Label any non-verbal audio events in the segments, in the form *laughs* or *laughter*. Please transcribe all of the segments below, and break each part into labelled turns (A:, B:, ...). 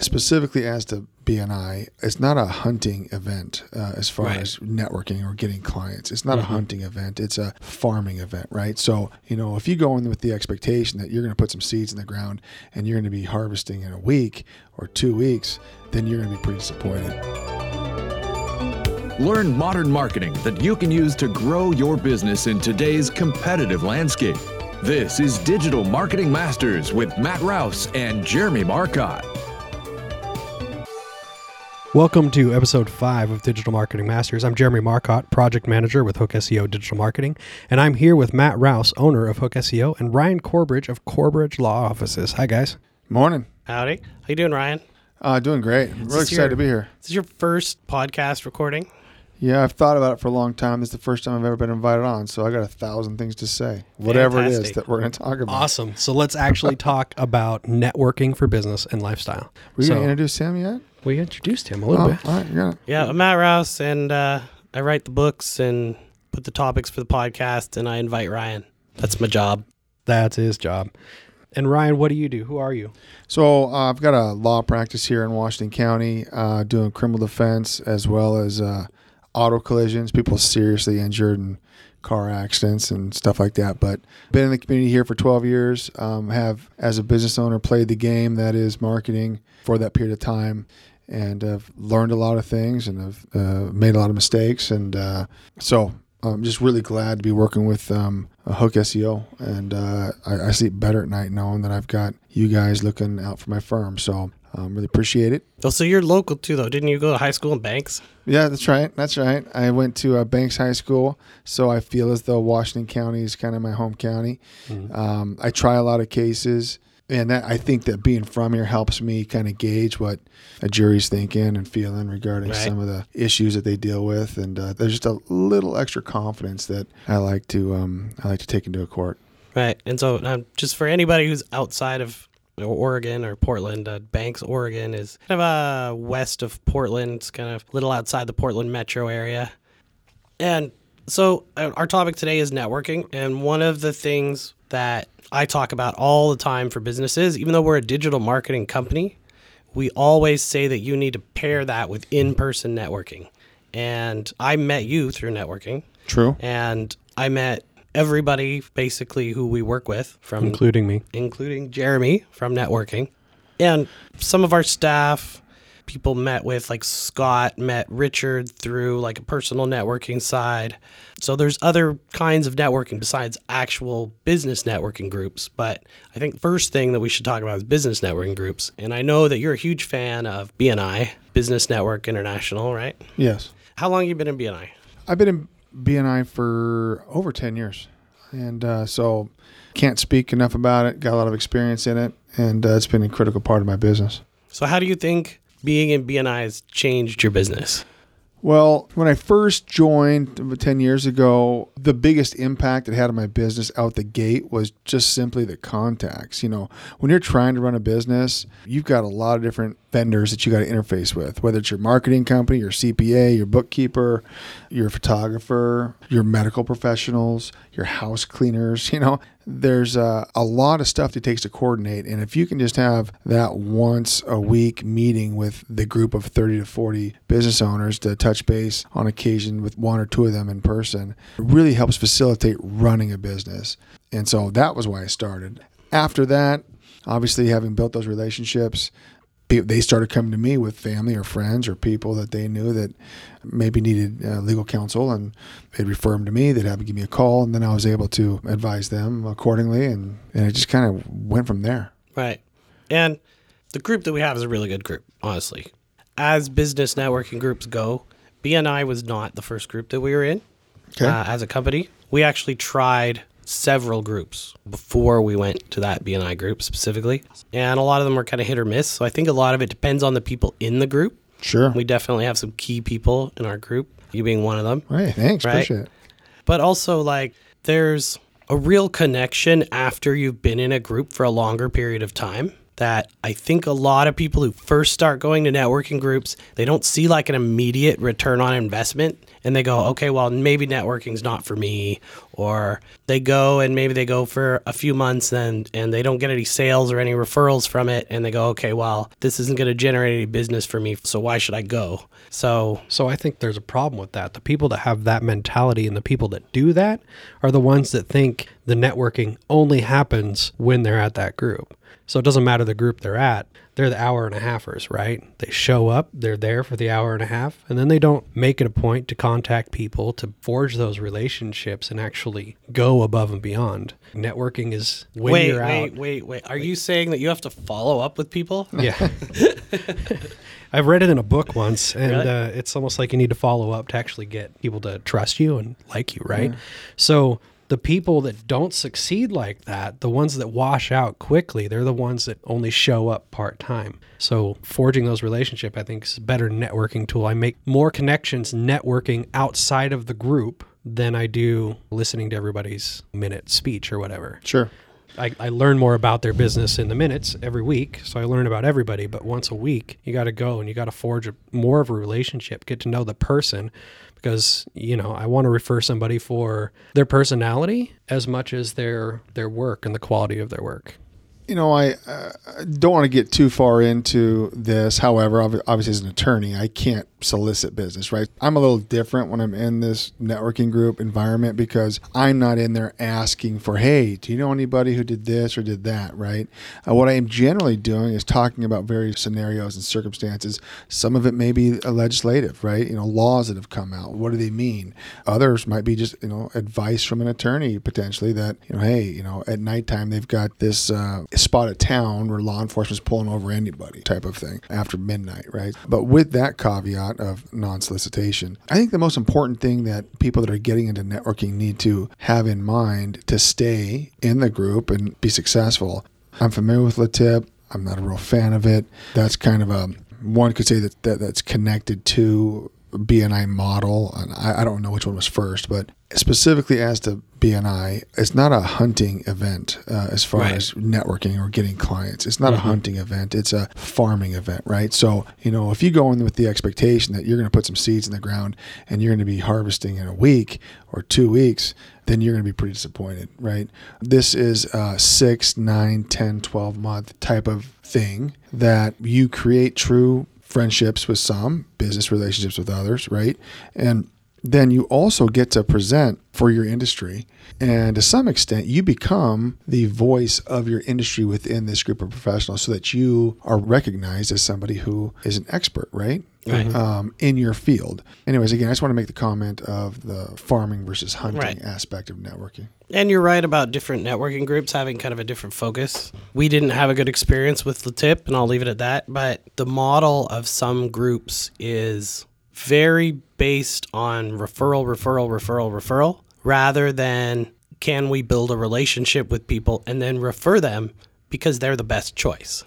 A: specifically as to BNI, it's not a hunting event uh, as far
B: Right.
A: as networking or getting clients. It's not
B: Mm-hmm.
A: a hunting event. It's a farming event, right? So, you know, if you go in with the expectation that you're going to put some seeds in the ground and you're going to be harvesting in a week or two weeks, then you're going to be pretty disappointed.
C: Learn modern marketing that you can use to grow your business in today's competitive landscape. This is Digital Marketing Masters with Matt Rouse and Jeremy Marcotte.
D: Welcome to episode five of Digital Marketing Masters. I'm Jeremy Marcotte, project manager with Hook SEO Digital Marketing, and I'm here with Matt Rouse, owner of Hook SEO, and Ryan Corbridge of Corbridge Law Offices. Hi, guys.
A: Morning.
B: Howdy. How you doing, Ryan?
A: Uh, doing great. Really excited
B: your-
A: to be here.
B: this is your first podcast recording?
A: Yeah, I've thought about it for a long time. It's the first time I've ever been invited on, so I got a thousand things to say. Whatever it is that we're going to talk about.
D: Awesome. So let's actually *laughs* talk about networking for business and lifestyle.
A: Were you
D: so
A: going to introduce him yet?
D: We introduced him a little
A: Oh,
D: bit.
A: all right, you're
B: Yeah, I'm Matt Rouse, and uh, I write the books and put the topics for the podcast, and I invite Ryan. That's my job.
D: That's his job. And Ryan, what do you do? Who are you?
A: So uh, I've got a law practice here in Washington County, uh, doing criminal defense as well as uh, auto collisions, people seriously injured in car accidents and stuff like that. But been in the community here for 12 years. Um, have as a business owner played the game that is marketing for that period of time, and I've learned a lot of things and I've uh, made a lot of mistakes. And uh, so I'm just really glad to be working with um, a Hook SEO, and uh, I, I sleep better at night knowing that I've got you guys looking out for my firm. So I um, really appreciate it.
B: Oh, so you're local too, though. Didn't you go to high school in Banks?
A: Yeah, that's right. That's right. I went to uh, Banks High School, so I feel as though Washington County is kind of my home county. Um, I try a lot of cases, and that, I think that being from here helps me kind of gauge what a jury's thinking and feeling regarding
B: Right.
A: some of the issues that they deal with, and uh, there's just a little extra confidence that I like to um, I like to take into a court.
B: Right. And so, um, just for anybody who's outside of Oregon or Portland, uh, Banks, Oregon is kind of uh, west of Portland. It's kind of a little outside the Portland metro area. And so, uh, our topic today is networking. And one of the things that I talk about all the time for businesses, even though we're a digital marketing company, we always say that you need to pair that with in person networking. And I met you through networking
A: True.
B: and I met everybody basically who we work with from
D: Including me.
B: including Jeremy from networking. And some of our staff people met with like Scott met Richard through like a personal networking side. So there's other kinds of networking besides actual business networking groups, but I think first thing that we should talk about is business networking groups. And I know that you're a huge fan of BNI, Business Network International, right?
A: Yes.
B: How long have you been in BNI?
A: I've been in BNI for over 10 years. And uh, so can't speak enough about it. Got a lot of experience in it. And uh, it's been a critical part of my business.
B: So how do you think being in BNI has changed your business?
A: Well, when I first joined uh, 10 years ago, the biggest impact it had on my business out the gate was just simply the contacts. You know, when you're trying to run a business, you've got a lot of different vendors that you got to interface with, whether it's your marketing company, your CPA, your bookkeeper, your photographer, your medical professionals, your house cleaners. You know, there's uh, a lot of stuff that takes to coordinate. And if you can just have that once a week meeting with the group of 30 to 40 business owners to touch base on occasion with one or two of them in person, it really helps facilitate running a business. And so that was why I started. After that, obviously, having built those relationships, they started coming to me with family or friends or people that they knew that maybe needed uh, legal counsel and they'd refer them to me they'd have to give me a call and then i was able to advise them accordingly and, and it just kind of went from there
B: Right. And the group that we have is a really good group, honestly. As business networking groups go, BNI was not the first group that we were in
A: okay
B: uh, as a company. We actually tried several groups before we went to that BNI group specifically. And a lot of them were kind of hit or miss. So I think a lot of it depends on the people in the group.
A: sure
B: We definitely have some key people in our group, you being one of them.
A: Right. thanks
B: Right.
A: appreciate it
B: but also like there's a real connection after you've been in a group for a longer period of time that I think a lot of people who first start going to networking groups, they don't see like an immediate return on investment and they go, okay, well, maybe networking's not for me or they go and maybe they go for a few months and and they don't get any sales or any referrals from it and they go okay well this isn't going to generate any business for me so why should i go so
D: So I think there's a problem with that. The people that have that mentality and the people that do that are the ones that think the networking only happens when they're at that group. So it doesn't matter the group they're at. They're the hour and a halfers, right? They show up, they're there for the hour and a half, and then they don't make it a point to contact people to forge those relationships and actually go above and beyond. Networking is when
B: wait
D: you're
B: wait
D: out.
B: wait wait are you saying that you have to follow up with people *laughs*
D: Yeah. *laughs* I've read it in a book once, and
B: Really?
D: uh, it's almost like you need to follow up to actually get people to trust you and like you, right? So the people that don't succeed like that, the ones that wash out quickly, they're the ones that only show up part time. So forging those relationship, I think, is a better networking tool. I make more connections networking outside of the group than I do listening to everybody's minute speech or whatever.
A: Sure.
D: I, I learn more about their business in the minutes every week. So I learn about everybody. But once a week, you got to go and you got to forge a, more of a relationship, get to know the person because, you know, I want to refer somebody for their personality as much as their, their work and the quality of their work.
A: You know, I uh, don't want to get too far into this. However, obviously, as an attorney, I can't solicit business, right? I'm a little different when I'm in this networking group environment because I'm not in there asking for, hey, do you know anybody who did this or did that, right? Uh, what I am generally doing is talking about various scenarios and circumstances. Some of it may be legislative, right? You know, laws that have come out. What do they mean? Others might be just, you know, advice from an attorney potentially that, you know, hey, you know, at nighttime they've got this uh, spot a town where law enforcement's pulling over anybody type of thing after midnight, right? But with that caveat of non solicitation, I think the most important thing that people that are getting into networking need to have in mind to stay in the group and be successful. I'm familiar with LeTip. I'm not a real fan of it. That's kind of a one could say that, that that's connected to BNI model, and I, I don't know which one was first, but specifically as to BNI, it's not a hunting event uh, as far
B: Right.
A: as networking or getting clients. It's not a hunting event; it's a farming event, right? So, you know, if you go in with the expectation that you're going to put some seeds in the ground and you're going to be harvesting in a week or two weeks, then you're going to be pretty disappointed, right? This is a six, nine, 10, 12 month type of thing that you create true friendships with some, business relationships with others, right? And then you also get to present for your industry. And to some extent, you become the voice of your industry within this group of professionals so that you are recognized as somebody who is an expert, right?
B: Right.
A: Um, in your field. Anyways, again, I just want to make the comment of the farming versus hunting
B: Right.
A: aspect of networking.
B: And you're right about different networking groups having kind of a different focus. We didn't have a good experience with the tip, and I'll leave it at that. But the model of some groups is very based on referral, referral, referral, referral, rather than can we build a relationship with people and then refer them because they're the best choice.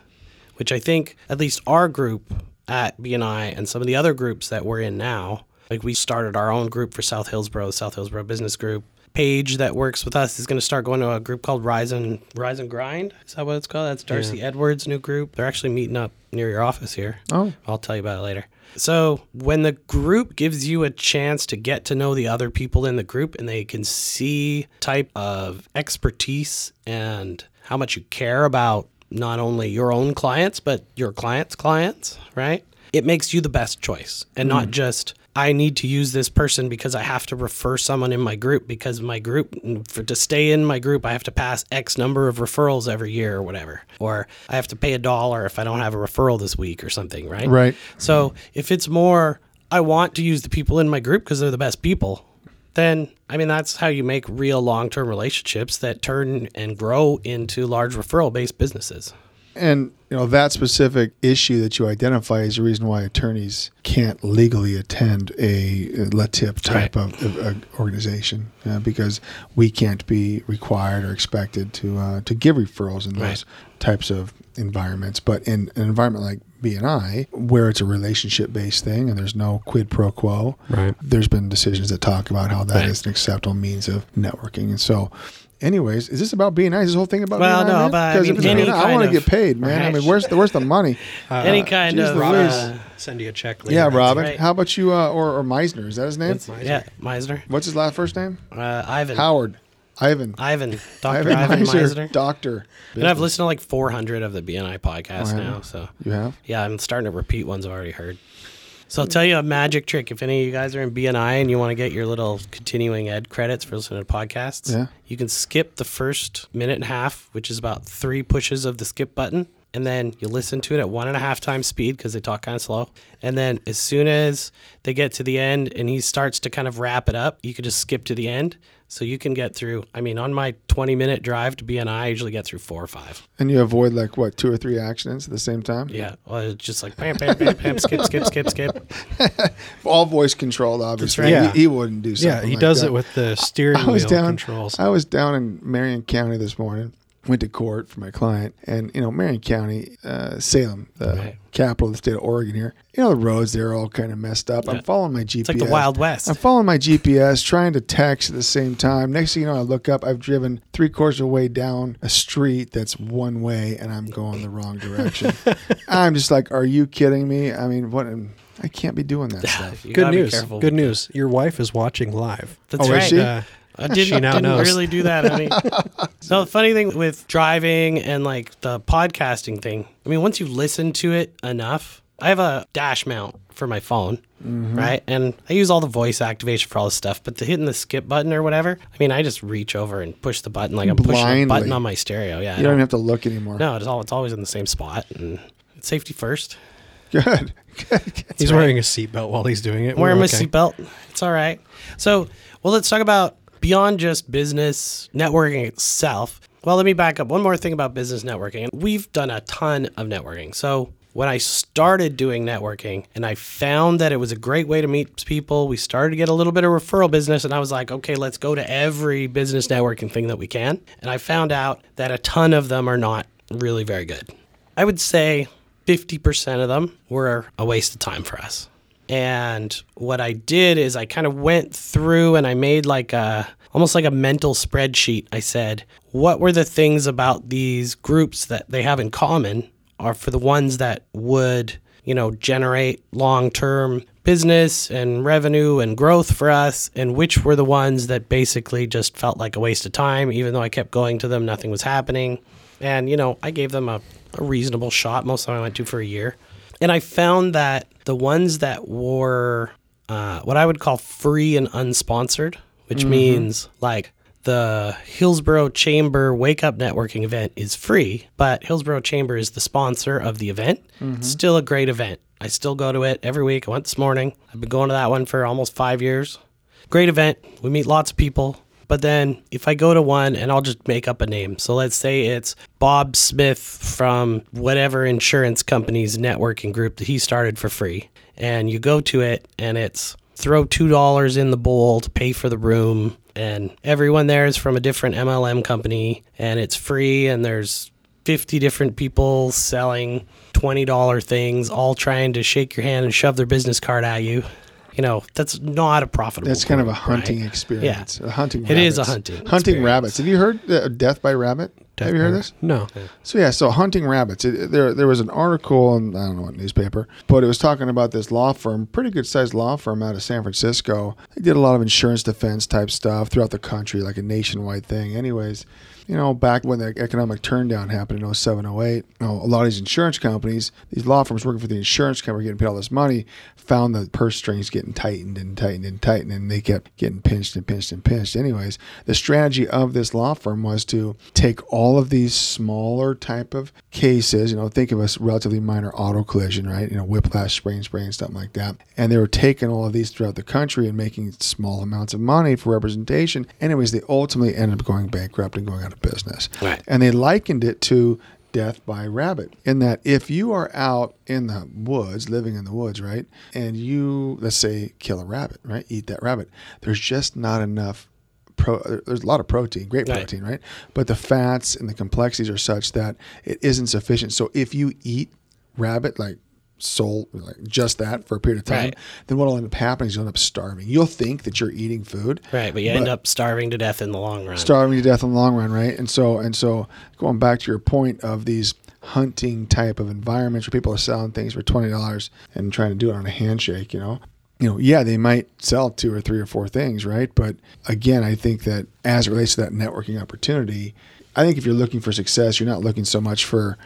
B: Which I think at least our group at BNI and some of the other groups that we're in now, like we started our own group for South Hillsboro, South Hillsboro Business Group. Paige that works with us is going to start going to a group called Rise and Rise and Grind. Is that what it's called? That's Darcy Edwards' new group. They're actually meeting up near your office here.
A: Oh.
B: I'll tell you about it later. So, when the group gives you a chance to get to know the other people in the group and they can see type of expertise and how much you care about not only your own clients but your clients' clients, right? It makes you the best choice and not mm. just I need to use this person because I have to refer someone in my group because my group for to stay in my group I have to pass X number of referrals every year or whatever. Or I have to pay a dollar if I don't have a referral this week or something, right?
A: Right.
B: So if it's more, I want to use the people in my group because they're the best people, then I mean, that's how you make real long term relationships that turn and grow into large referral based businesses.
A: And you know that specific issue that you identify is the reason why attorneys can't legally attend a LeTip type
B: Right.
A: of, of, uh, organization uh, because we can't be required or expected to uh, to give referrals in those
B: Right.
A: types of environments. But in an environment like BNI, where it's a relationship based thing and there's no quid pro quo,
D: Right.
A: there's been decisions that talk about how that is an acceptable means of networking. And so Anyways, is this about BNI? Is this whole thing about
B: Well,
A: BNI?
B: no,
A: man?
B: but I
A: 'Cause
B: mean,
A: if it's
B: any
A: BNI, I want to get paid, man. I mean, where's the where's the money? *laughs*
B: Any kind
A: geez
B: of
A: Louise.
B: uh,
D: Send you a check later.
A: yeah, Robin.
B: right.
A: How about you, uh, or, or Misner? Is that his name?
B: what's- yeah, Misner,
A: What's his last first name?
B: uh, Ivan,
A: Howard. Ivan.
B: Ivan, Doctor
A: Ivan,
B: Ivan,
A: Misner.
B: Misner.
A: Doctor.
B: And I've listened to like 400 of the BNI podcasts
A: Oh,
B: now, so
A: You have?
B: yeah, I'm starting to repeat ones I've already heard. So I'll tell you a magic trick. If any of you guys are in BNI and you want to get your little continuing ed credits for listening to podcasts,
A: Yeah.
B: you can skip the first minute and a half, which is about three pushes of the skip button. And then you listen to it at one and a half times speed because they talk kind of slow. And then as soon as they get to the end and he starts to kind of wrap it up, you can just skip to the end. So you can get through, I mean, on my 20 minute drive to BNI, I usually get through four or five.
A: And you avoid like what two or three accidents at the same time?
B: Yeah. Well, it's just like bam, bam, bam, bam, skip, skip, skip, skip. *laughs*
A: All voice controlled, obviously.
B: right.
D: Yeah.
A: He, he wouldn't do something.
D: Yeah, he
A: like
D: does
A: that.
D: it with the steering *laughs*
A: I was
D: wheel
A: down.
D: controls.
A: I was down in Marion County this morning. Went to court for my client, and you know Marion County, uh, Salem, the
B: Right.
A: capital of the state of Oregon. Here, you know the roads they're all kind of messed up. I'm following my GPS.
B: It's like the Wild West.
A: I'm following my GPS, trying to text at the same time. Next thing you know, I look up. I've driven three quarters of the way down a street that's one way, and I'm going the wrong direction. *laughs* I'm just like, are you kidding me? I mean, what? I can't be doing that stuff.
D: Good news. Good news. Your wife is watching live.
B: That's
A: Oh, is
B: right.
A: she?
D: Uh,
B: I didn't,
D: She now
B: didn't really do that. I mean, *laughs* so the funny thing with driving and like the podcasting thing, I mean, once you listen to it enough, I have a dash mount for my phone,
A: Mm-hmm.
B: right? And I use all the voice activation for all this stuff, but the hitting the skip button or whatever, I mean, I just reach over and push the button like I'm pushing a
A: Blindly.
B: button on my stereo. Yeah.
A: You don't even have to look anymore.
B: no, it's all it's always in the same spot and it's safety first.
A: Good. *laughs*
D: he's wearing a seatbelt while he's doing it.
B: wearing
D: We're
B: my
D: okay.
B: seatbelt. It's all right. So, well, let's talk about beyond just business networking itself. Well, let me back up. One more thing about business networking. We've done a ton of networking. So, when I started doing networking and I found that it was a great way to meet people, we started to get a little bit of referral business. And I was like, okay, let's go to every business networking thing that we can. And I found out that a ton of them are not really very good. I would say 50% of them were a waste of time for us. And what I did is I kind of went through and I made like a almost like a mental spreadsheet. I said, what were the things about these groups that they have in common are for the ones that would, you know, generate long-term business and revenue and growth for us and which were the ones that basically just felt like a waste of time even though I kept going to them nothing was happening. And you know, I gave them a, a reasonable shot. Most of them I went to for a year. And I found that the ones that were uh, what I would call free and unsponsored, which means like the Hillsboro Chamber Wake Up Networking event is free, but Hillsboro Chamber is the sponsor of the event. It's still a great event. I still go to it every week. I went this morning. I've been going to that one for almost five years. Great event. We meet lots of people. But then if I go to one and I'll just make up a name. So let's say it's Bob Smith from whatever insurance company's networking group that he started for free. And you go to it and it's throw $2 in the bowl to pay for the room. And everyone there is from a different MLM company and it's free. And there's 50 different people selling $20 things, all trying to shake your hand and shove their business card at you. You know, that's not a profitable.
A: That's kind of a hunting
B: right?
A: experience. A hunting.
B: It is a hunting
A: Hunting
B: experience.
A: rabbits. Have you heard uh, Death by Rabbit?
D: Death
A: Have you heard this?
D: No.
A: So yeah, so hunting rabbits. It, there, there was an article in I don't know what newspaper, but it was talking about this law firm, pretty good sized law firm out of San Francisco. They did a lot of insurance defense type stuff throughout the country, like a nationwide thing. Anyways, you know, back when the economic turndown happened in 07, 08, you know, a lot of these insurance companies, these law firms working for the insurance company getting paid all this money, found the purse strings getting tightened and tightened and tightened, and they kept getting pinched and pinched and pinched. Anyways, the strategy of this law firm was to take all of these smaller type of cases, you know, think of a relatively minor auto collision, right? You know, whiplash, sprain, sprain, something like that. And they were taking all of these throughout the country and making small amounts of money for representation. Anyways, they ultimately ended up going bankrupt and going out of business.
B: Right.
A: And they likened it to death by rabbit in that if you are out in the woods living in the woods right and you let's say kill a rabbit right eat that rabbit there's just not enough pro there's a lot of protein great
B: Right.
A: protein right but the fats and the complexities are such that it isn't sufficient so if you eat rabbit like sole like just that for a period of time,
B: Right.
A: then what'll end up happening is you'll end up starving. You'll think that you're eating food,
B: Right, but you end up starving to death in the long run.
A: starving to death in the long run, right? And so and so going back to your point of these hunting type of environments where people are selling things for twenty dollars and trying to do it on a handshake, you know. You know, yeah, they might sell two or three or four things, right? But again, I think that as it relates to that networking opportunity, I think if you're looking for success, you're not looking so much for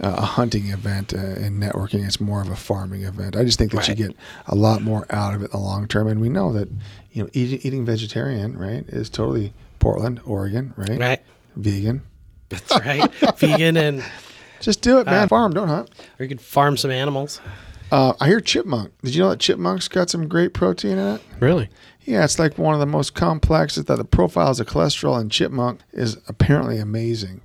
A: uh, a hunting event uh, and networking. It's more of a farming event. I just think that you get a lot more out of it in the long term. And we know that, you know, eating, eating vegetarian, right, is totally Portland, Oregon, right?
B: Right.
A: Vegan.
B: That's right. *laughs* Vegan and
A: Just do it,
B: Uh,
A: man. Farm, don't hunt.
B: or you could farm some animals.
A: Uh, I hear chipmunk. Did you know that chipmunk's got some great protein in it?
D: Really?
A: Yeah, it's like one of the most complex. That the profiles of cholesterol in chipmunk is apparently amazing.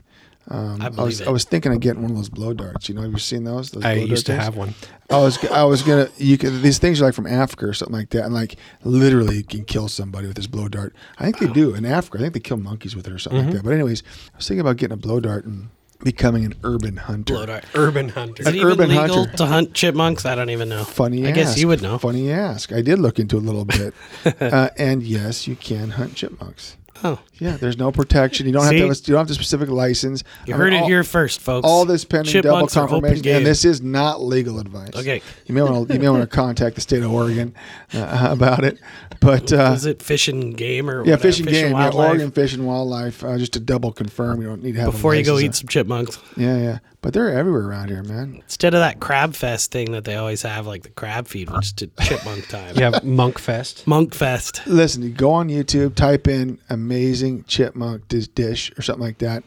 A: Um,
B: I
A: was
B: believe it.
A: I was thinking of getting one of those blow darts. You know, have you seen those? those
D: I
A: blow
D: used to
A: things?
D: have one.
A: I was I was gonna you could these things are like from Africa or something like that, and like literally you can kill somebody with this blow dart. I think they do in Africa. I think they kill monkeys with it or something
B: Mm-hmm.
A: like that. But anyways, I was thinking about getting a blow dart and becoming an urban hunter.
B: Blow dart.
D: Urban hunter.
B: Is it
A: An
B: even
A: urban
B: legal
A: hunter.
B: to hunt chipmunks? I don't even know.
A: Funny
B: I
A: ask.
B: guess you would know.
A: Funny ask. I did look into it a little bit, *laughs* uh, and yes, you can hunt chipmunks.
B: Oh,
A: Yeah, there's no protection. You don't have to have a, you don't have a specific license.
B: you
A: I mean,
B: heard it here first, folks.
A: All this pending double
B: Chipmunks are
A: confirmation, and this is not legal advice.
B: Okay.
A: you may want to you may want to contact the state of Oregon uh, *laughs* about it. But uh,
B: is it fish and game or
A: yeah,
B: whatever?
A: fish and game, yeah. Oregon Fish and Wildlife. Uh, just to double confirm, you don't need to have
B: Before you go eat some chipmunks.
A: Yeah, yeah, but they're everywhere around here, man.
B: Instead of that crab fest thing that they always have, like the crab feed, which is chipmunk time.
D: You have Monk Fest.
B: Monk fest.
A: Listen, you go on YouTube, type in "amazing chipmunk dish" or something like that,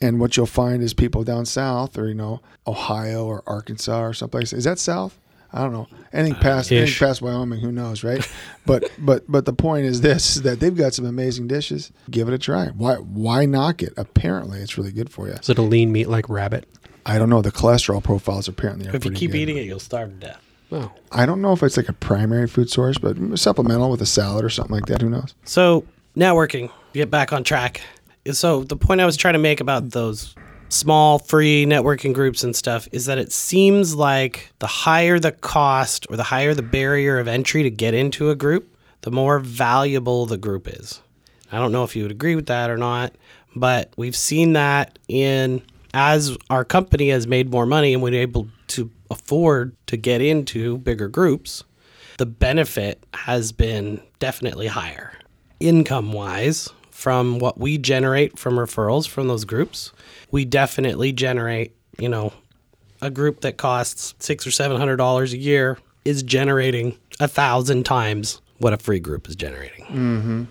A: and what you'll find is people down south, or you know, Ohio or Arkansas or someplace. Is that south? I don't know. Anything uh, past anything past Wyoming, who knows, right? *laughs* but but but the point is this: is that they've got some amazing dishes. Give it a try. Why why knock it? Apparently, it's really good for you.
D: Is it a lean meat like rabbit?
A: I don't know. The cholesterol profiles apparently are
B: If you keep
A: good.
B: eating it, you'll starve to death.
D: Oh.
A: I don't know if it's like a primary food source, but supplemental with a salad or something like that. Who knows?
B: So networking, get back on track. So the point I was trying to make about those small free networking groups and stuff is that it seems like the higher the cost or the higher the barrier of entry to get into a group, the more valuable the group is. I don't know if you would agree with that or not, but we've seen that in as our company has made more money and we're able to afford to get into bigger groups, the benefit has been definitely higher income wise from what we generate from referrals from those groups. We definitely generate, you know, a group that costs six or seven hundred dollars a year is generating a thousand times what a free group is generating. Mm-hmm.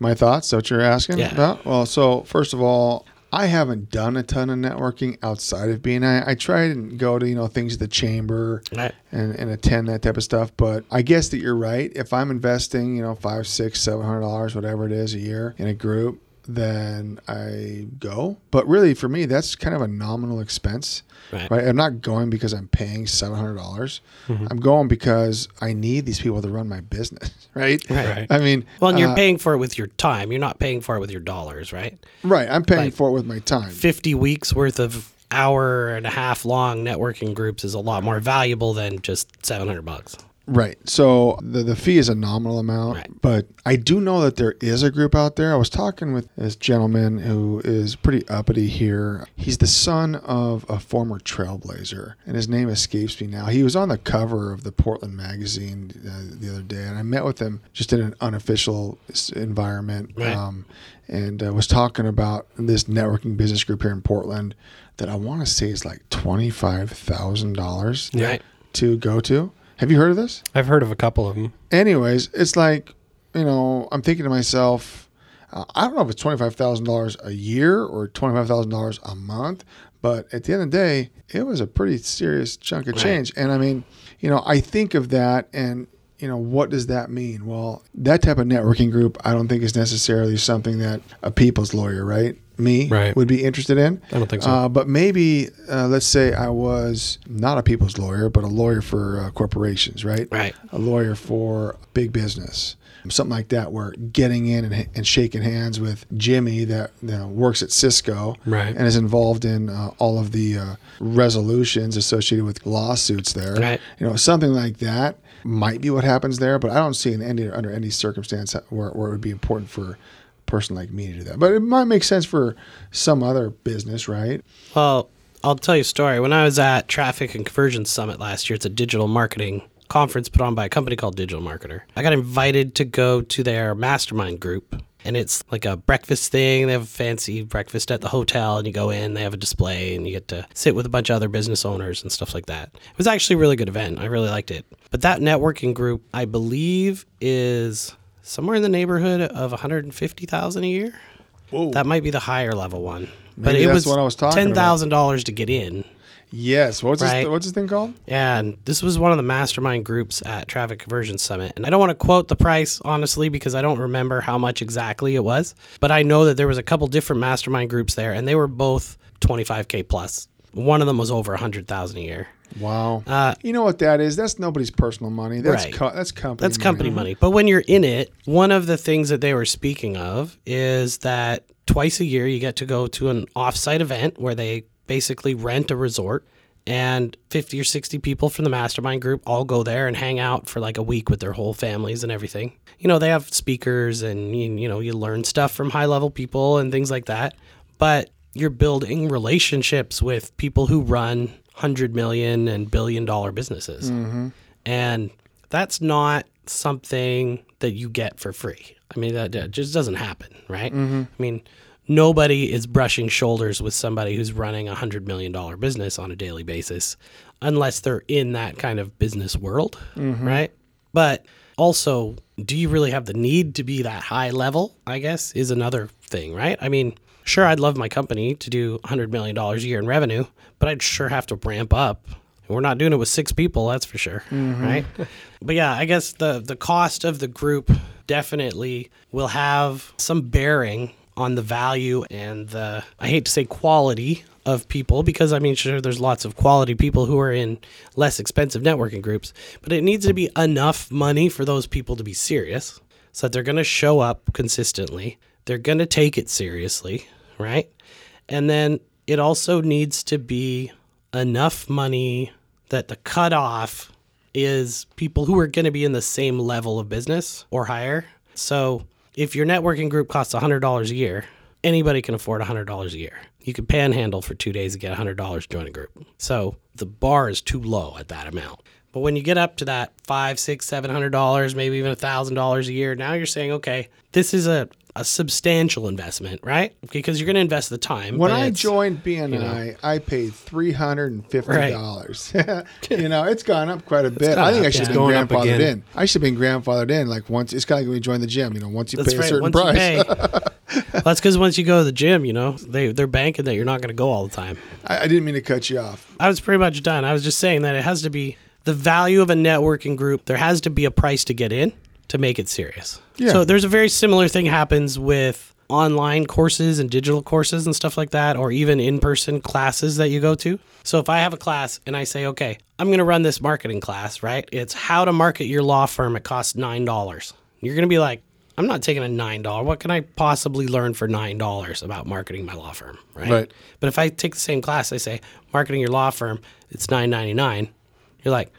A: My thoughts? That what you're asking
B: Yeah.
A: about? Well, so first of all, I haven't done a ton of networking outside of BNI. I try and go to you know things at the chamber
B: Right.
A: and, and attend that type of stuff. But I guess that you're right. If I'm investing, you know, five, six, seven hundred dollars, whatever it is a year in a group, then I go. But really, for me, that's kind of a nominal expense.
B: Right.
A: Right. I'm not going because I'm paying seven hundred dollars. I'm going because I need these people to run my business. *laughs* Right.
B: Right.
A: I mean,
B: Well, and you're
A: uh,
B: paying for it with your time. You're not paying for it with your dollars, right?
A: right. I'm paying
B: like-
A: for it with my time.
B: 50 weeks worth of hour and a half long networking groups is a lot more valuable than just 700 bucks.
A: Right. So the the fee is a nominal amount,
B: Right.
A: but I do know that there is a group out there. I was talking with this gentleman who is pretty uppity here. He's the son of a former trailblazer, and his name escapes me now. He was on the cover of the Portland magazine uh, the other day, and I met with him just in an unofficial environment.
B: Right.
A: Um, and uh, was talking about this networking business group here in Portland that I want to say is like twenty five thousand dollars
B: Right.
A: to go to. Have you heard of this?
D: I've heard of a couple of them.
A: Anyways, it's like, you know, I'm thinking to myself, uh, I don't know if it's $25,000 a year or $25,000 a month, but at the end of the day, it was a pretty serious chunk of
B: Right.
A: change. And I mean, you know, I think of that and, you know, what does that mean? Well, that type of networking group, I don't think is necessarily something that a people's lawyer, right? Me
D: Right.
A: would be interested in.
D: I don't think so.
A: Uh, but maybe, uh, let's say I was not a people's lawyer, but a lawyer for uh, corporations, right?
B: Right.
A: A lawyer for big business, something like that, where getting in and, and shaking hands with Jimmy that you know, works at Cisco
D: Right.
A: and is involved in uh, all of the uh, resolutions associated with lawsuits there.
B: Right.
A: You know, something like that might be what happens there, but I don't see in any under any circumstance where, where it would be important for person like me to do that. But it might make sense for some other business, right?
B: Well, I'll tell you a story. When I was at Traffic and Conversion Summit last year, it's a digital marketing conference put on by a company called Digital Marketer. I got invited to go to their mastermind group. And it's like a breakfast thing. They have a fancy breakfast at the hotel, and you go in, they have a display, and you get to sit with a bunch of other business owners and stuff like that. It was actually a really good event. I really liked it. But that networking group, I believe, is somewhere in the neighborhood of 150,000 a year.
A: Whoa.
B: That might be the higher level one. But it was
A: what I was talking
B: ten
A: about.
B: thousand dollars to get in.
A: Yes. What's
B: Right.
A: this, what's this thing called?
B: Yeah, and this was one of the mastermind groups at Traffic Conversion Summit. And I don't want to quote the price, honestly, because I don't remember how much exactly it was. But I know that there was a couple different mastermind groups there, and they were both 25K plus. One of them was over a 100000 a year.
A: Wow.
B: Uh,
A: you know what that is? That's nobody's personal money. That's
B: Right.
A: co- that's company.
B: That's company money. But when you're in it, one of the things that they were speaking of is that twice a year you get to go to an offsite event where they basically rent a resort and 50 or 60 people from the mastermind group all go there and hang out for like a week with their whole families and everything. You know, they have speakers and you, you know, you learn stuff from high level people and things like that. But you're building relationships with people who run 100 million and billion dollar businesses. Mm-hmm. And that's not something that you get for free. I mean, that, that just doesn't happen, right? Mm-hmm. I mean, nobody is brushing shoulders with somebody who's running a $100 million business on a daily basis unless they're in that kind of business world, mm-hmm. right? But also, do you really have the need to be that high level? I guess is another thing, right? I mean, sure, I'd love my company to do $100 million a year in revenue, but I'd sure have to ramp up. We're not doing it with six people, that's for sure, mm-hmm. right? *laughs* But yeah, I guess the the cost of the group definitely will have some bearing on the value and the I hate to say quality of people because I mean sure there's lots of quality people who are in less expensive networking groups, but it needs to be enough money for those people to be serious so that they're going to show up consistently. They're going to take it seriously, right? And then it also needs to be enough money that the cutoff is people who are going to be in the same level of business or higher. So if your networking group costs $100 a year, anybody can afford $100 a year. You can panhandle for two days and get $100 to join a group. So the bar is too low at that amount. But when you get up to that five, six, seven hundred dollars, maybe even a thousand dollars a year, now you're saying, okay, this is a, a substantial investment, right? Because you're going to invest the time.
A: When I joined BNI, I paid three hundred and fifty
B: Right.
A: dollars. *laughs* you know, it's gone up quite a bit. I think
B: up,
A: I should
B: yeah.
A: have been grandfathered in. I should have been grandfathered in. Like once, it's kind of like when you join the gym. You know, once you
B: That's
A: pay
B: right.
A: a certain
B: Once
A: price.
B: pay, well, that's because once you go to the gym, you know they they're banking that you're not going to go all the time.
A: I, I didn't mean to cut you off.
B: I was pretty much done. I was just saying that it has to be the value of a networking group. There has to be a price to get in to make it serious.
A: Yeah.
B: So there's a very similar thing happens with online courses and digital courses and stuff like that, or even in-person classes that you go to. So if I have a class and I say, okay, I'm going to run this marketing class, right? It's how to market your law firm. It costs nine dollars. You're going to be like, I'm not taking a nine dollar. What can I possibly learn for nine dollars about marketing my law firm, right?
A: Right.
B: But if I take the same class, I say marketing your law firm, it's nine ninety nine. You're like,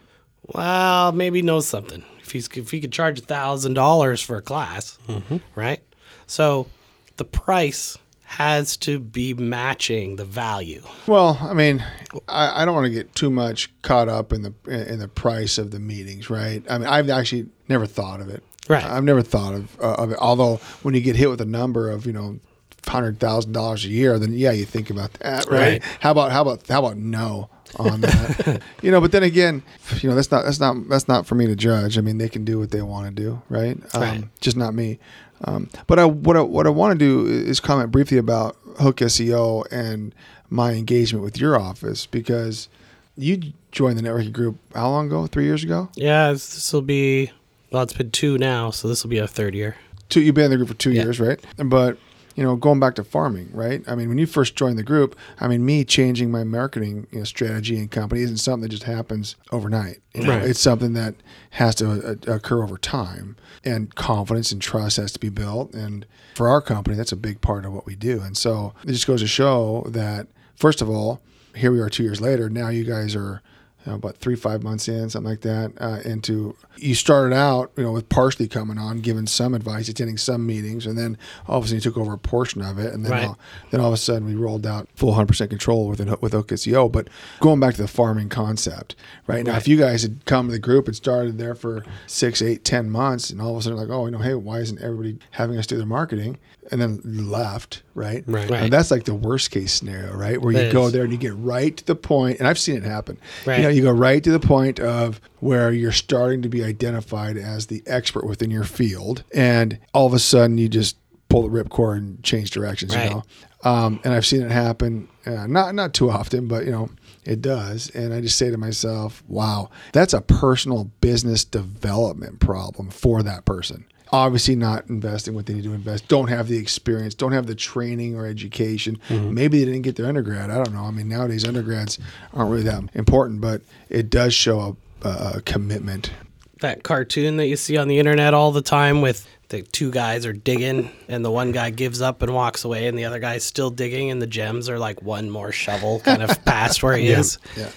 B: well, maybe he knows something. If he's if he could charge thousand dollars for a class, right? So the price has to be matching the value.
A: Well, I mean, I, I don't want to get too much caught up in the in the price of the meetings, right? I mean, I've actually never thought of it.
B: Right.
A: I've never thought of uh, of it. Although when you get hit with a number of you know hundred thousand dollars a year, then yeah, you think about that, right?
B: Right.
A: How about how about how about no on that? *laughs* you know, but then again, you know, that's not that's not that's not for me to judge. I mean, they can do what they want to do, right? Um,
B: Right.
A: Just not me. Um, but I, what I, what I want to do is comment briefly about Hook SEO and my engagement with your office because you joined the networking group how long ago? Three years ago?
B: Yeah, this will be well, it's been two now, so this will be a third year.
A: Two. You've been in the group for two
B: Yeah.
A: years, right? But you know, going back to farming, right? I mean, when you first joined the group, I mean, me changing my marketing you know, strategy and company isn't something that just happens overnight. You know,
D: Right.
A: It's something that has to uh, occur over time, and confidence and trust has to be built. And for our company, that's a big part of what we do. And so it just goes to show that, first of all, here we are two years later. Now you guys are you know, about three, five months in, something like that, uh, into you started out, you know, with Parsley coming on, giving some advice, attending some meetings, and then all of a sudden you took over a portion of it, and then
B: Right.
A: all, then all of a sudden we rolled out full 100% control within with Hook SEO. But going back to the farming concept, right now, if you guys had come to the group and started there for six, eight, ten months, and all of a sudden like, oh, you know, hey, why isn't everybody having us do their marketing? And then left, right?
D: Right.
B: Right.
A: And that's like the worst case scenario, right? Where you
B: That
A: go
B: is.
A: there and you get right to the point, and I've seen it happen.
B: Right.
A: You know, you go right to the point of where you're starting to be identified as the expert within your field, and all of a sudden you just pull the ripcord and change directions.
B: Right.
A: You know, um, and I've seen it happen. Uh, not not too often, but you know it does. And I just say to myself, "Wow, that's a personal business development problem for that person." Obviously, not investing what they need to invest. Don't have the experience. Don't have the training or education. Mm-hmm. Maybe they didn't get their undergrad. I don't know. I mean, nowadays undergrads aren't really that important, but it does show a, a commitment.
B: that cartoon that you see on the internet all the time with the two guys are digging and the one guy gives up and walks away and the other guy's still digging and the gems are like one more shovel kind of *laughs* past where he is.
A: Yeah.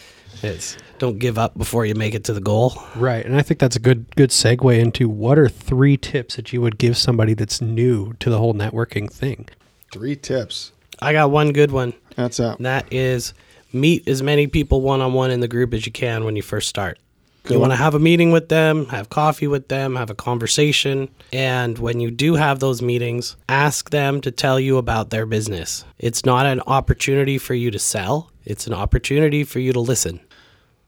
B: It's don't give up before you make it to the goal.
D: Right, and I think that's a good good segue into what are three tips that you would give somebody that's new to the whole networking thing.
A: Three tips.
B: I got one good one.
A: That's out.
B: And that is meet as many people one on one in the group as you can when you first start.
A: Good
B: you want to have a meeting with them, have coffee with them, have a conversation. And when you do have those meetings, ask them to tell you about their business. It's not an opportunity for you to sell, it's an opportunity for you to listen.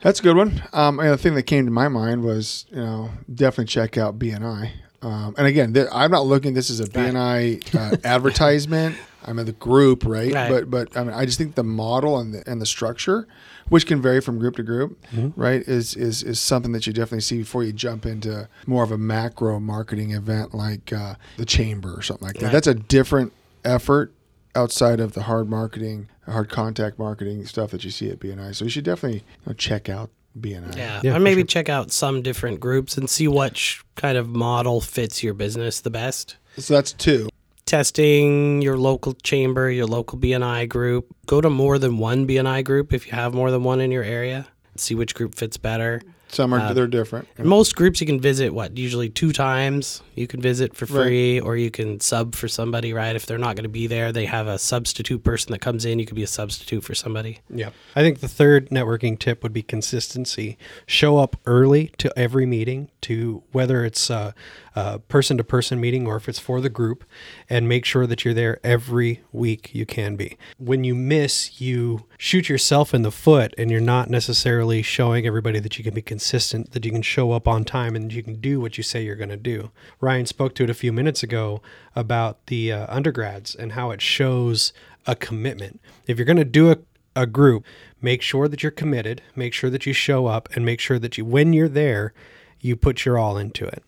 A: That's a good one. Um, and the thing that came to my mind was, you know, definitely check out BNI. Um, and again, th- I'm not looking. This is a BNI *laughs* uh, advertisement. I'm in the group, right?
B: Right.
A: But but I mean, I just think the model and the and the structure, which can vary from group to group, right, is is is something that you definitely see before you jump into more of a macro marketing event like uh, the chamber or something like that.
B: Right.
A: That's a different effort outside of the hard marketing, hard contact marketing stuff that you see at BNI. So you should definitely you know, check out BNI.
B: Yeah.
D: Yeah,
B: or maybe
D: sure.
B: check out some different groups and see which kind of model fits your business the best.
A: So that's two.
B: testing your local chamber, your local BNI group. Go to more than one BNI group if you have more than one in your area. See which group fits better.
A: Some are
B: Uh,
A: they're different.
B: Most groups you can visit what usually two times. You can visit for
A: Right.
B: free, or you can sub for somebody. Right, if they're not going to be there, they have a substitute person that comes in. You could be a substitute for somebody.
D: Yeah. I think the third networking tip would be consistency. Show up early to every meeting, to whether it's a person to person meeting or if it's for the group, and make sure that you're there every week you can be. When you miss, you shoot yourself in the foot and you're not necessarily showing everybody that you can be consistent, that you can show up on time and you can do what you say you're going to do. Ryan spoke to it a few minutes ago about the uh, undergrads and how it shows a commitment. If you're going to do a a group, make sure that you're committed, make sure that you show up, and make sure that you, when you're there, you put your all into it.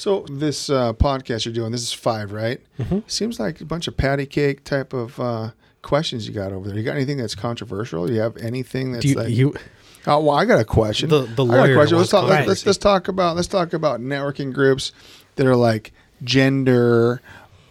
A: So this uh, podcast you're doing, this is five, right?
B: Mm-hmm.
A: Seems like a bunch of patty cake type of uh, questions you got over there. You got anything that's controversial? You have anything that's
D: you,
A: like?
D: you
A: oh, well, I got a question.
D: The- the
A: I got a
D: lawyer
A: question. Let's talk. Let's, let's, let's talk about let's talk about networking groups that are like gender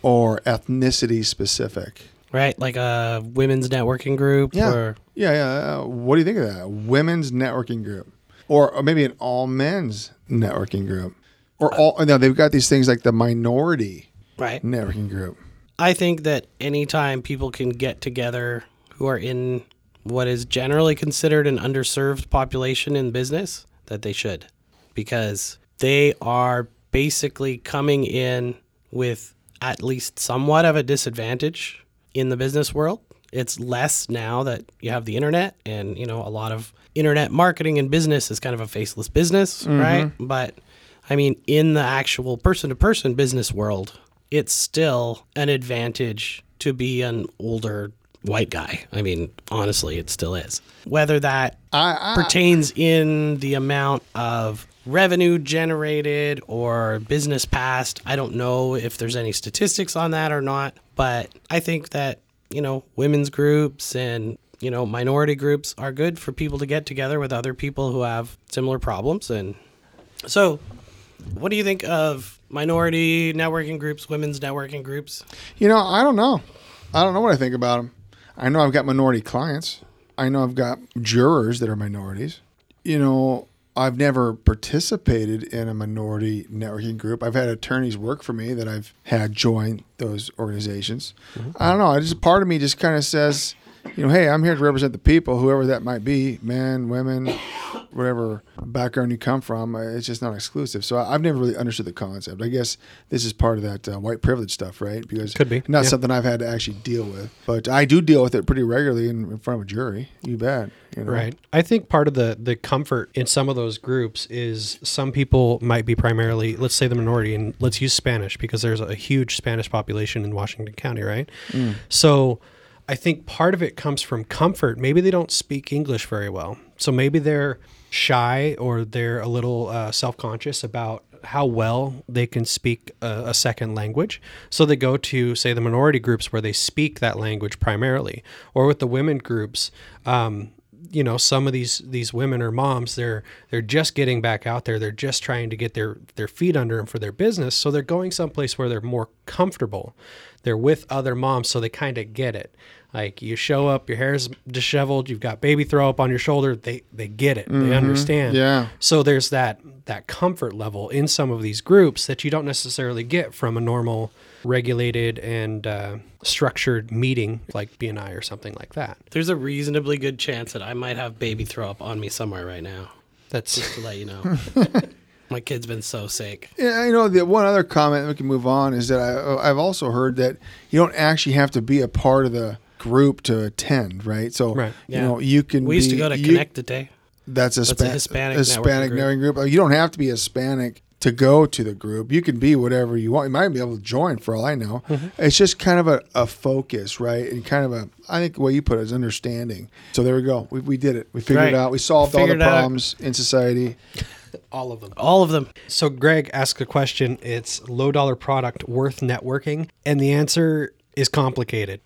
A: or ethnicity specific.
B: Right, like a women's networking group.
A: Yeah.
B: Or
A: Yeah, yeah. Uh, what do you think of that? Women's networking group, or, or maybe an all men's networking group, or all. No, they've got these things like the minority
B: right.
A: networking group.
B: I think that anytime people can get together who are in what is generally considered an underserved population in business, that they should, because they are basically coming in with at least somewhat of a disadvantage in the business world. It's less now that you have the internet and, you know, a lot of internet marketing and business is kind of a faceless business, right? Mm-hmm. But I mean, in the actual person to person business world, it's still an advantage to be an older white guy. I mean, honestly, it still is. Whether that
A: I, I
B: pertains in the amount of revenue generated or business passed. I don't know if there's any statistics on that or not, but I think that, you know, women's groups and, you know, minority groups are good for people to get together with other people who have similar problems. And so, what do you think of minority networking groups, women's networking groups?
A: You know, I don't know. I don't know what I think about them. I know I've got minority clients. I know I've got jurors that are minorities. You know, I've never participated in a minority networking group. I've had attorneys work for me that I've had join those organizations. Mm-hmm. I don't know. I just part of me just kind of says, you know, hey, I'm here to represent the people, whoever that might be, men, women, whatever background you come from. uh, It's just not exclusive. So I've never really understood the concept. I guess this is part of that uh, white privilege stuff, right? Because
D: Could be,
A: not
D: yeah.
A: something I've had to actually deal with, but I do deal with it pretty regularly in, in front of a jury. You bet. You know?
D: Right. I think part of the the comfort in some of those groups is some people might be primarily, let's say the minority, and let's use Spanish because there's a huge Spanish population in Washington County, right? So I think part of it comes from comfort. Maybe they don't speak English very well. So maybe they're shy or they're a little uh, self conscious about how well they can speak a, a second language. So they go to, say, the minority groups where they speak that language primarily, or with the women groups. Um, you know some of these these women or moms they're they're just getting back out there they're just trying to get their their feet under them for their business so they're going someplace where they're more comfortable they're with other moms so they kind of get it like you show up your hair's disheveled you've got baby throw up on your shoulder they they get it they understand
A: Yeah.
D: so there's that that comfort level in some of these groups that you don't necessarily get from a normal regulated and uh, structured meeting like BNI or something like that.
B: There's a reasonably good chance that I might have baby throw up on me somewhere right now.
D: That's
B: Just to let you know. *laughs* My kid's been so sick.
A: Yeah, you know, the one other comment we can move on is that I, I've also heard that you don't actually have to be a part of the group to attend, right? So,
D: Right.
A: you know, you can.
B: We used to go to
A: you-
B: Connect the Day.
A: That's a,
B: That's a Hispanic
A: Hispanic
B: networking group.
A: group. You don't have to be Hispanic to go to the group. You can be whatever you want. You might be able to join for all I know.
B: Mm-hmm.
A: It's just kind of a, a focus, right? And kind of a, I think the way you put it is understanding. So there we go. We, we did it. We figured
B: Right.
A: it out. We solved all the
B: Figured out.
A: problems in society. *laughs*
D: all of them.
B: All of them.
D: So Greg asked a question. It's low dollar product worth networking, and the answer is complicated.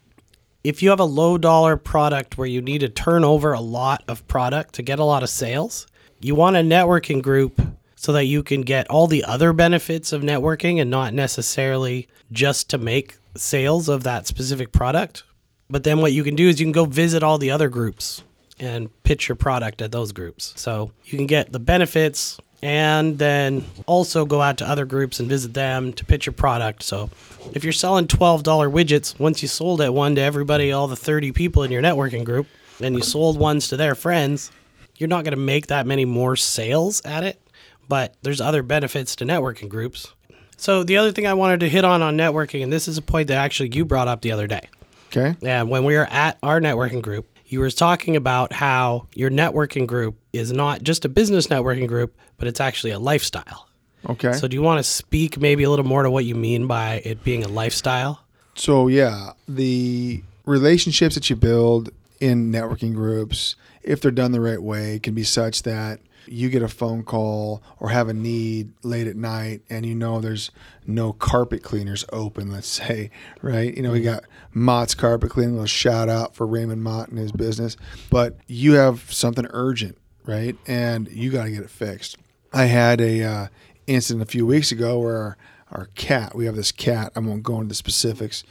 B: If you have a low dollar product where you need to turn over a lot of product to get a lot of sales, you want a networking group so that you can get all the other benefits of networking and not necessarily just to make sales of that specific product. But then what you can do is you can go visit all the other groups and pitch your product at those groups. So you can get the benefits and then also go out to other groups and visit them to pitch your product. So if you're selling $12 widgets, once you sold it one to everybody, all the 30 people in your networking group, and you sold ones to their friends, you're not going to make that many more sales at it, but there's other benefits to networking groups. So the other thing I wanted to hit on on networking, and this is a point that actually you brought up the other day.
A: Okay.
B: Yeah, when we were at our networking group, you were talking about how your networking group is not just a business networking group, but it's actually a lifestyle.
A: Okay.
B: So do you want to speak maybe a little more to what you mean by it being a lifestyle?
A: So yeah, the relationships that you build in networking groups, if they're done the right way, can be such that you get a phone call or have a need late at night and you know there's no carpet cleaners open, let's say, right? You know, we got Mott's carpet cleaning, a little shout out for Raymond Mott and his business, but you have something urgent, right? And you got to get it fixed. I had a uh, incident a few weeks ago where our, our cat, we have this cat, I won't go into the specifics,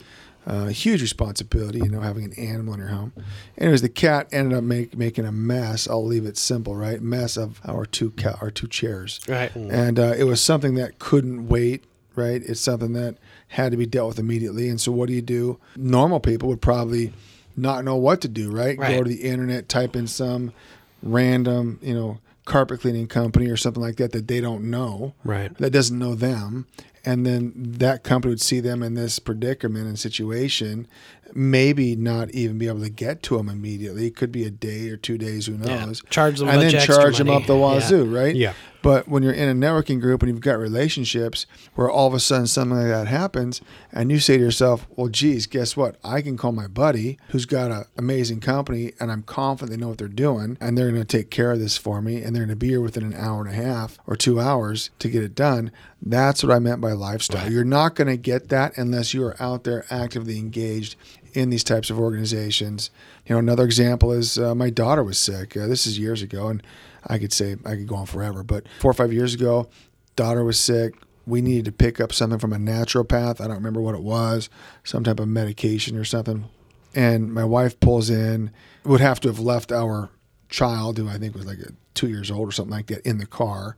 A: uh, huge responsibility, you know, having an animal in your home. Anyways, the cat ended up make, making a mess. I'll leave it simple, right? Mess of our two ca- our two chairs,
B: Right.
A: and uh, it was something that couldn't wait. Right? It's something that had to be dealt with immediately. And so, what do you do? Normal people would probably not know what to do. Right? Go to the internet, type in some random, you know, carpet cleaning company or something like that that they don't know
D: Right.
A: that doesn't know them and then that company would see them in this predicament and situation maybe not even be able to get to them immediately it could be a day or two days who
B: Yeah.
A: knows
B: Charge them
A: and then charge them
B: money.
A: up the
B: Yeah.
A: wazoo right
D: Yeah.
A: But when you're in a networking group and you've got relationships where all of a sudden something like that happens, and you say to yourself, well, geez, guess what? I can call my buddy who's got an amazing company and I'm confident they know what they're doing and they're going to take care of this for me and they're going to be here within an hour and a half or two hours to get it done. That's what I meant by lifestyle. You're not going to get that unless you are out there actively engaged in these types of organizations. You know, another example is uh, my daughter was sick. Uh, this is years ago, and I could say I could go on forever, but four or five years ago, daughter was sick. We needed to pick up something from a naturopath. I don't remember what it was, some type of medication or something. And my wife pulls in, would have to have left our child, who I think was like two years old or something like that, in the car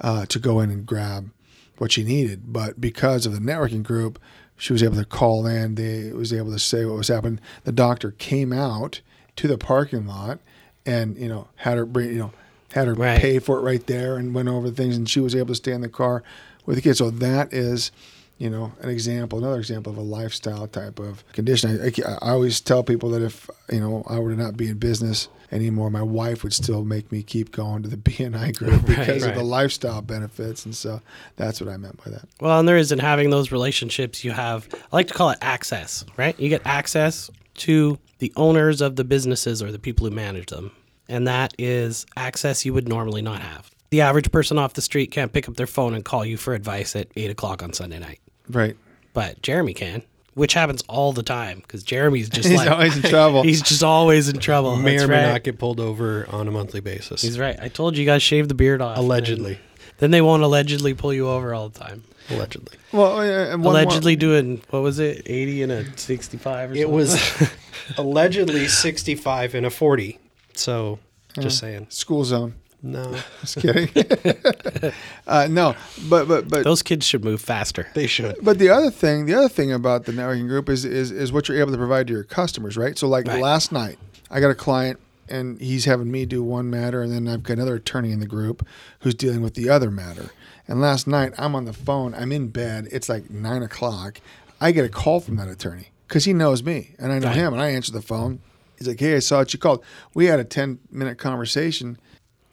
A: uh, to go in and grab what she needed. But because of the networking group, she was able to call in. They was able to say what was happening. The doctor came out to the parking lot and you know had her bring you know had her
B: Right.
A: pay for it right there and went over things and she was able to stay in the car with the kids. So that is you know an example, another example of a lifestyle type of condition. I, I, I always tell people that if you know I were to not be in business anymore, my wife would still make me keep going to the *laughs* BNI group because of
B: right.
A: the lifestyle benefits, and so that's what I meant by that.
B: Well, and there is in having those relationships, you have, I like to call it access, right? You get access to the owners of the businesses or the people who manage them. And that is access you would normally not have. The average person off the street can't pick up their phone and call you for advice at eight o'clock on Sunday night.
A: Right.
B: But Jeremy can, which happens all the time because Jeremy's just *laughs*
A: He's
B: like,
A: always in trouble.
B: he's just always in trouble.
D: May
B: That's
D: or may
B: right.
D: not get pulled over on a monthly basis.
B: He's right. I told you guys shave the beard off.
D: Allegedly.
B: Then they won't allegedly pull you over all the time.
D: Allegedly.
A: Well, uh, and one more-
B: allegedly doing what was it, eighty and a sixty-five or
D: It
B: something?
D: was *laughs* allegedly 65 and a 40. So, just saying.
A: school zone.
D: No, *laughs*
A: Just kidding. *laughs* uh, no, but but but
B: Those kids should move faster.
D: they should.
A: But the other thing, the other thing about the networking group is is is what you're able to provide to your customers, right? So like
B: Right.
A: last night, I got a client and he's having me do one matter, and then I've got another attorney in the group who's dealing with the other matter. And last night, I'm on the phone. I'm in bed. It's like nine o'clock. I get a call from that attorney because he knows me and I know
B: Right.
A: him. And I answer the phone. He's like, "Hey, I saw what you called." We had a ten minute conversation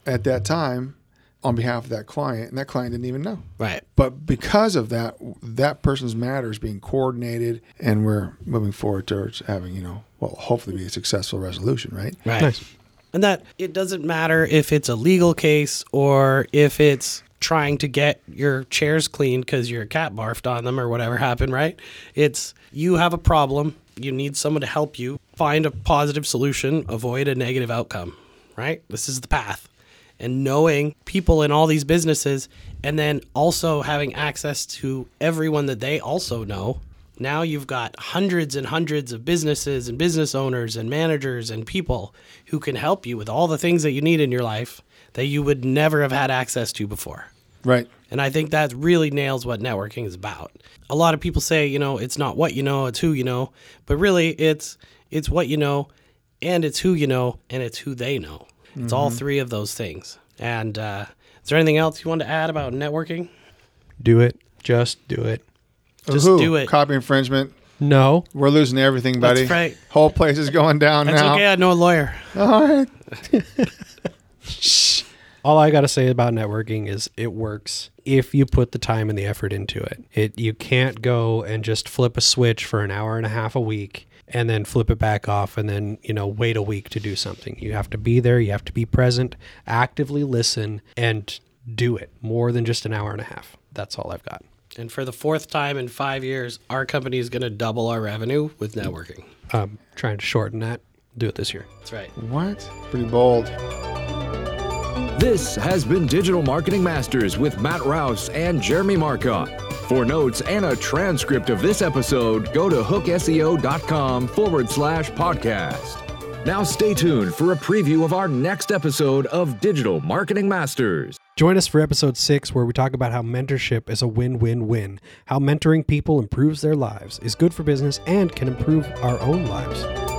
A: at that time on behalf of that client, and that client didn't even know.
B: Right.
A: But because of that, that person's matter is being coordinated, and we're moving forward towards having, you know, well, hopefully be a successful resolution, right?
B: Right.
D: Nice.
B: And that it doesn't matter if it's a legal case or if it's trying to get your chairs cleaned because your cat barfed on them or whatever happened, right? It's you have a problem, you need someone to help you find a positive solution, avoid a negative outcome, right? This is the path. And knowing people in all these businesses and then also having access to everyone that they also know now you've got hundreds and hundreds of businesses and business owners and managers and people who can help you with all the things that you need in your life that you would never have had access to before.
A: Right.
B: And I think that really nails what networking is about. A lot of people say, you know, it's not what you know, it's who you know, but really it's it's what you know and it's who you know and it's who they know. It's all three of those things. And uh, is there anything else you want to add about networking?
D: Do it. Just do it.
B: Just
A: Woohoo.
B: do it.
A: Copy infringement.
D: No.
A: We're losing everything, buddy.
B: That's right.
A: Whole place is going down
B: That's
A: now.
B: okay. I know a lawyer.
A: All right. *laughs*
D: All I got to say about networking is it works if you put the time and the effort into it. It you can't go and just flip a switch for an hour and a half a week and then flip it back off and then, you know, wait a week to do something. You have to be there, you have to be present, actively listen and do it more than just an hour and a half. That's all I've got.
B: And for the fourth time in five years, our company is going to double our revenue with networking.
D: i'm trying to shorten that. Do it this year.
B: That's right.
A: What? Pretty bold.
C: This has been Digital Marketing Masters with Matt Rouse and Jeremy Marcotte. For notes and a transcript of this episode, go to hookseo.com forward slash podcast. Now stay tuned for a preview of our next episode of Digital Marketing Masters.
D: Join us for episode six, where we talk about how mentorship is a win win win, how mentoring people improves their lives, is good for business, and can improve our own lives.